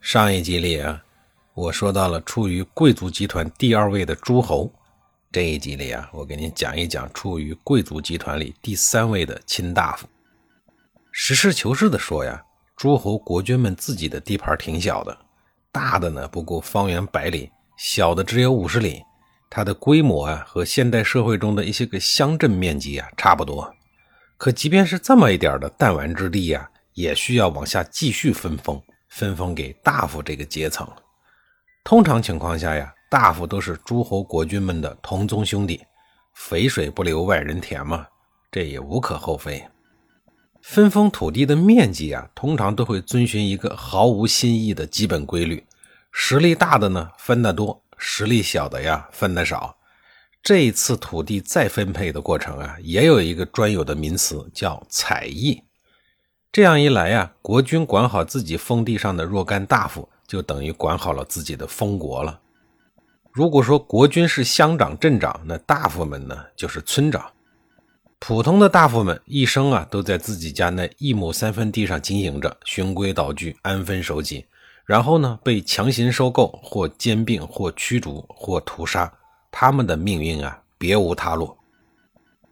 上一集里啊，我说到了处于贵族集团第二位的诸侯。这一集里啊，我给您讲一讲处于贵族集团里第三位的卿大夫。实事求是的说呀，诸侯国君们自己的地盘挺小的，大的呢不过方圆百里，小的只有五十里。它的规模啊，和现代社会中的一些个乡镇面积啊差不多。可即便是这么一点的弹丸之地呀，也需要往下继续分封。分封给大夫这个阶层。通常情况下呀，大夫都是诸侯国君们的同宗兄弟，肥水不流外人田嘛，这也无可厚非。分封土地的面积啊，通常都会遵循一个毫无新意的基本规律：实力大的呢分得多，实力小的呀分得少。这一次土地再分配的过程啊，也有一个专有的名词，叫采邑。这样一来呀，国君管好自己封地上的若干大夫，就等于管好了自己的封国了。如果说国君是乡长、镇长，那大夫们呢就是村长。普通的大夫们一生啊都在自己家那一亩三分地上经营着，循规蹈矩，安分守己。然后呢被强行收购，或兼并，或驱逐，或屠杀，他们的命运啊别无他路。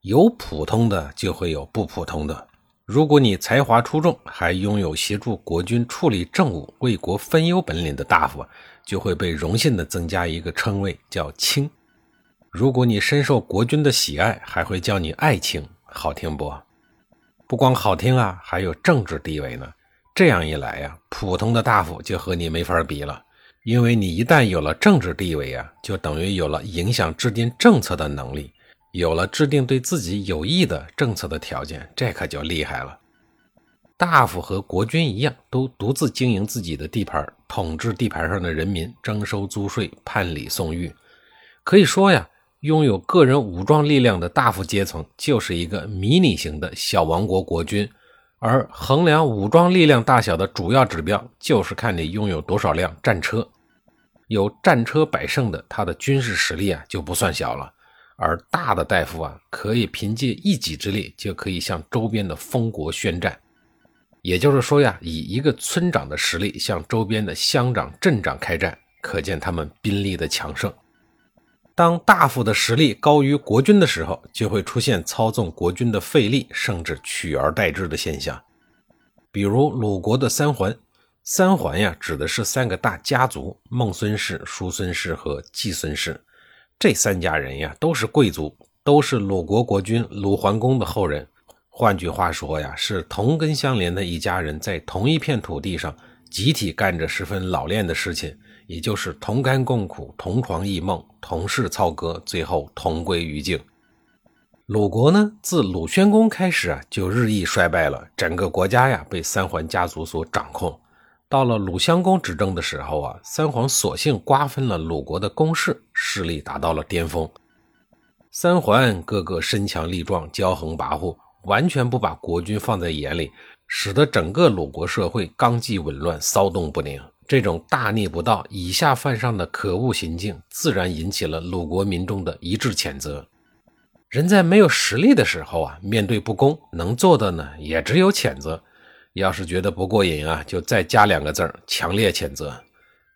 有普通的，就会有不普通的。如果你才华出众，还拥有协助国君处理政务、为国分忧本领的大夫，就会被荣幸的增加一个称谓，叫卿。如果你深受国君的喜爱，还会叫你爱卿，好听不？不光好听啊，还有政治地位呢。这样一来呀，普通的大夫就和你没法比了，因为你一旦有了政治地位啊，就等于有了影响制定政策的能力。有了制定对自己有益的政策的条件，这可就厉害了。大夫和国君一样，都独自经营自己的地盘，统治地盘上的人民，征收租税，判礼送狱。可以说呀，拥有个人武装力量的大夫阶层，就是一个迷你型的小王国国君。而衡量武装力量大小的主要指标，就是看你拥有多少辆战车。有战车百胜的，他的军事实力啊，就不算小了。而大的大夫啊，可以凭借一己之力就可以向周边的封国宣战。也就是说呀，以一个村长的实力向周边的乡长、镇长开战，可见他们兵力的强盛。当大夫的实力高于国君的时候，就会出现操纵国君的废立，甚至取而代之的现象。比如鲁国的三桓，三桓呀，指的是三个大家族：孟孙氏、叔孙氏和季孙氏。这三家人呀，都是贵族，都是鲁国国君鲁桓公的后人。换句话说呀，是同根相连的一家人，在同一片土地上集体干着十分老练的事情，也就是同甘共苦、同床异梦、同室操戈，最后同归于尽。鲁国呢，自鲁宣公开始啊，就日益衰败了，整个国家呀，被三桓家族所掌控。到了鲁襄公执政的时候啊，三皇索性瓜分了鲁国的公室，势力达到了巅峰。三桓个个身强力壮，骄横跋扈，完全不把国君放在眼里，使得整个鲁国社会纲纪紊乱，骚动不宁。这种大逆不道、以下犯上的可恶行径，自然引起了鲁国民众的一致谴责。人在没有实力的时候啊，面对不公，能做的呢，也只有谴责。要是觉得不过瘾啊，就再加两个字儿：强烈谴责。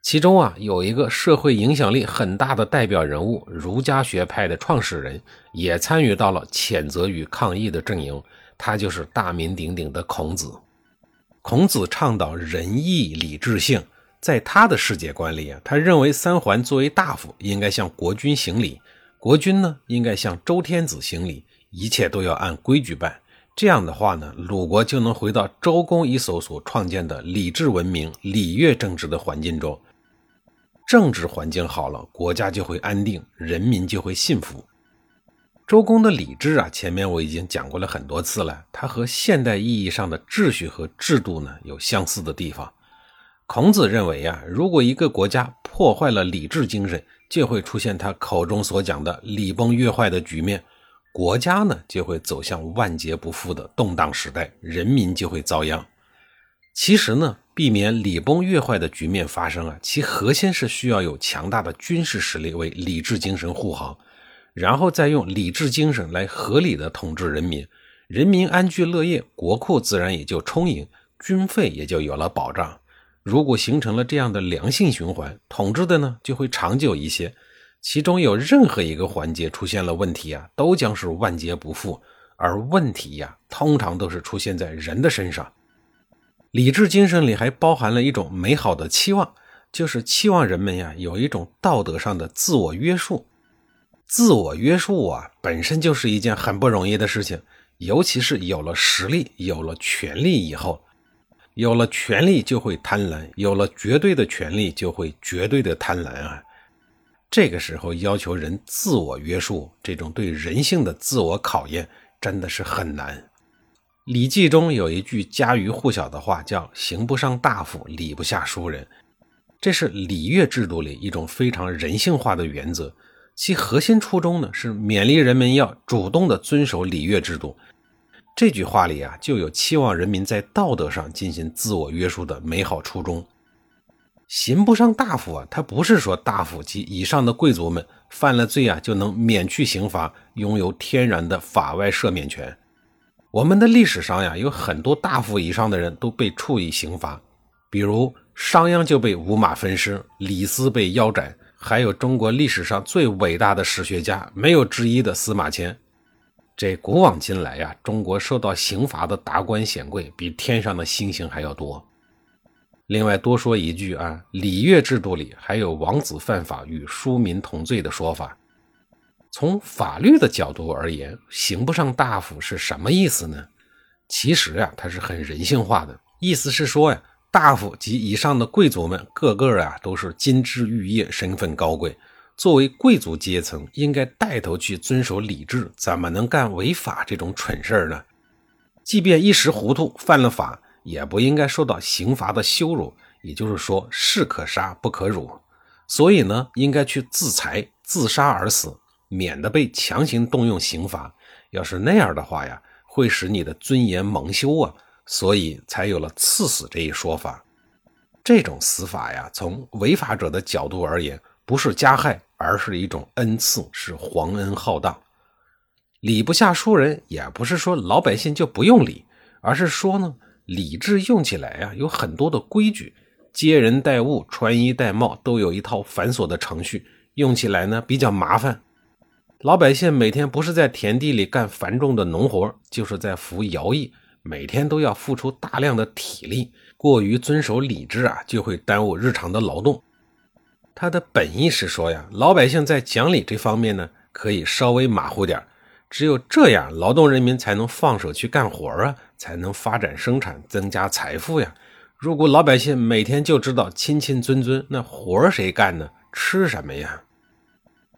其中啊，有一个社会影响力很大的代表人物，儒家学派的创始人，也参与到了谴责与抗议的阵营。他就是大名鼎鼎的孔子。孔子倡导仁义礼智信，在他的世界观里啊，他认为三桓作为大夫，应该向国君行礼；国君呢，应该向周天子行礼，一切都要按规矩办。这样的话呢，鲁国就能回到周公一手所创建的礼制文明、礼乐政治的环境中。政治环境好了，国家就会安定，人民就会幸福。周公的礼制啊，前面我已经讲过了很多次了，它和现代意义上的秩序和制度呢有相似的地方。孔子认为啊，如果一个国家破坏了礼智精神，就会出现他口中所讲的礼崩乐坏的局面，国家呢就会走向万劫不复的动荡时代，人民就会遭殃。其实呢，避免礼崩乐坏的局面发生啊，其核心是需要有强大的军事实力为理智精神护航，然后再用理智精神来合理的统治人民，人民安居乐业，国库自然也就充盈，军费也就有了保障。如果形成了这样的良性循环，统治的呢就会长久一些。其中有任何一个环节出现了问题啊，都将是万劫不复。而问题呀，通常都是出现在人的身上。理智精神里还包含了一种美好的期望，就是期望人们呀有一种道德上的自我约束。自我约束啊，本身就是一件很不容易的事情，尤其是有了实力、有了权力以后，有了权力就会贪婪，有了绝对的权力就会绝对的贪婪啊。这个时候要求人自我约束，这种对人性的自我考验真的是很难。《礼记》中有一句家喻户晓的话，叫“刑不上大夫，礼不下庶人”。这是礼乐制度里一种非常人性化的原则，其核心初衷呢是勉励人们要主动的遵守礼乐制度。这句话里啊，就有期望人民在道德上进行自我约束的美好初衷。刑不上大夫啊，他不是说大夫及以上的贵族们犯了罪啊就能免去刑罚，拥有天然的法外赦免权。我们的历史上呀，有很多大夫以上的人都被处以刑罚，比如商鞅就被五马分尸，李斯被腰斩，还有中国历史上最伟大的史学家没有之一的司马迁。这古往今来呀，中国受到刑罚的达官显贵比天上的星星还要多。另外多说一句啊，礼乐制度里还有王子犯法与庶民同罪的说法。从法律的角度而言，刑不上大夫是什么意思呢？其实呀，它是很人性化的，意思是说呀，大夫及以上的贵族们，个个啊都是金枝玉叶，身份高贵。作为贵族阶层，应该带头去遵守礼制，怎么能干违法这种蠢事呢？即便一时糊涂犯了法，也不应该受到刑罚的羞辱。也就是说，士可杀不可辱。所以呢，应该去自裁，自杀而死。免得被强行动用刑罚，要是那样的话呀，会使你的尊严蒙羞啊，所以才有了赐死这一说法。这种死法呀，从违法者的角度而言，不是加害，而是一种恩赐，是皇恩浩荡。礼不下庶人，也不是说老百姓就不用礼，而是说呢，礼制用起来呀，有很多的规矩，接人待物、穿衣戴帽都有一套繁琐的程序，用起来呢比较麻烦。老百姓每天不是在田地里干繁重的农活，就是在服徭役，每天都要付出大量的体力。过于遵守礼制啊，就会耽误日常的劳动。他的本意是说呀，老百姓在讲理这方面呢，可以稍微马虎点只有这样，劳动人民才能放手去干活啊，才能发展生产，增加财富呀。如果老百姓每天就知道亲亲尊尊，那活谁干呢？吃什么呀？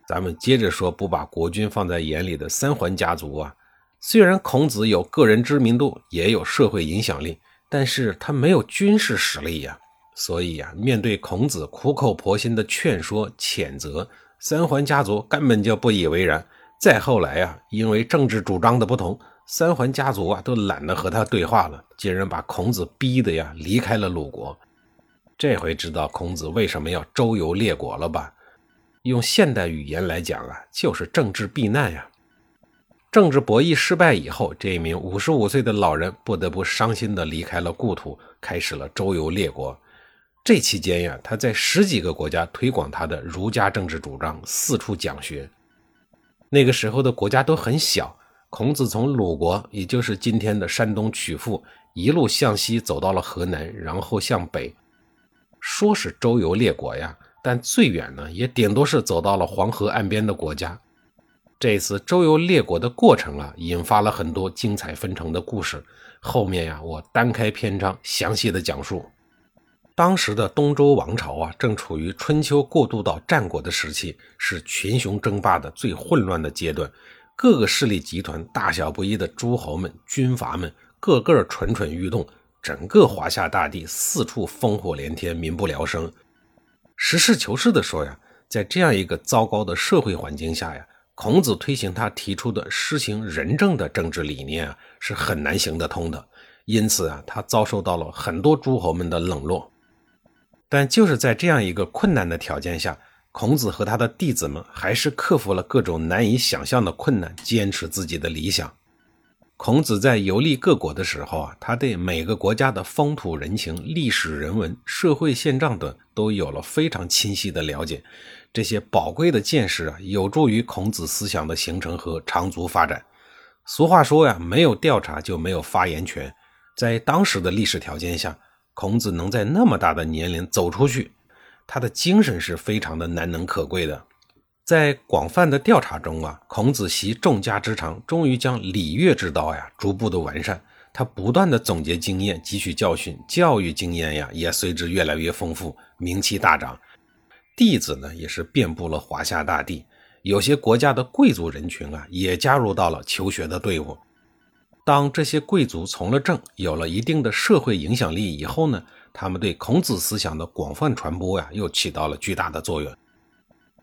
咱们接着说，不把国君放在眼里的三桓家族啊，虽然孔子有个人知名度，也有社会影响力，但是他没有军事实力呀。所以呀，面对孔子苦口婆心的劝说、谴责，三桓家族根本就不以为然。再后来呀，因为政治主张的不同，三桓家族啊都懒得和他对话了，竟然把孔子逼得呀离开了鲁国。这回知道孔子为什么要周游列国了吧？用现代语言来讲啊，就是政治避难呀。政治博弈失败以后，这一名五十五岁的老人不得不伤心地离开了故土，开始了周游列国。这期间呀，他在十几个国家推广他的儒家政治主张，四处讲学。那个时候的国家都很小，孔子从鲁国，也就是今天的山东曲阜，一路向西走到了河南，然后向北，说是周游列国呀。但最远呢，也顶多是走到了黄河岸边的国家。这次周游列国的过程啊，引发了很多精彩纷呈的故事。后面呀，我单开篇章详细的讲述。当时的东周王朝啊，正处于春秋过渡到战国的时期，是群雄争霸的最混乱的阶段。各个势力集团、大小不一的诸侯们、军阀们，个个蠢蠢欲动，整个华夏大地四处烽火连天，民不聊生。实事求是的说呀，在这样一个糟糕的社会环境下呀，孔子推行他提出的施行仁政的政治理念啊，是很难行得通的。因此啊，他遭受到了很多诸侯们的冷落。但就是在这样一个困难的条件下，孔子和他的弟子们还是克服了各种难以想象的困难，坚持自己的理想。孔子在游历各国的时候啊，他对每个国家的风土人情、历史人文、社会现状等都有了非常清晰的了解。这些宝贵的见识啊，有助于孔子思想的形成和长足发展。俗话说呀，没有调查就没有发言权。在当时的历史条件下，孔子能在那么大的年龄走出去，他的精神是非常的难能可贵的。在广泛的调查中啊，孔子习众家之长，终于将礼乐之道呀逐步的完善。他不断的总结经验，汲取教训，教育经验呀也随之越来越丰富，名气大涨。弟子呢也是遍布了华夏大地，有些国家的贵族人群啊也加入到了求学的队伍。当这些贵族从了政，有了一定的社会影响力以后呢，他们对孔子思想的广泛传播呀又起到了巨大的作用。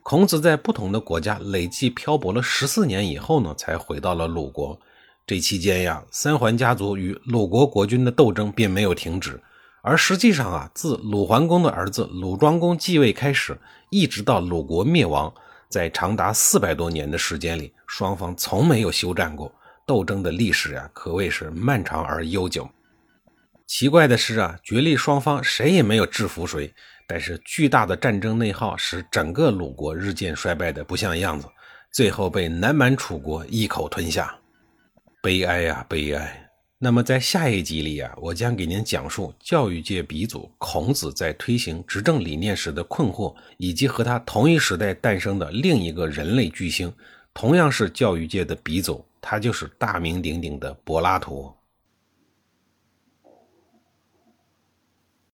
孔子在不同的国家累计漂泊了十四年以后呢，才回到了鲁国。这期间呀，三桓家族与鲁国国君的斗争并没有停止。而实际上啊，自鲁桓公的儿子鲁庄公继位开始，一直到鲁国灭亡，在长达四百多年的时间里，双方从没有休战过。斗争的历史啊，可谓是漫长而悠久。奇怪的是啊，决力双方谁也没有制服谁。但是巨大的战争内耗使整个鲁国日渐衰败的不像样子，最后被南蛮楚国一口吞下。悲哀呀，悲哀！那么在下一集里啊，我将给您讲述教育界鼻祖孔子在推行执政理念时的困惑，以及和他同一时代诞生的另一个人类巨星，同样是教育界的鼻祖，他就是大名鼎鼎的柏拉图。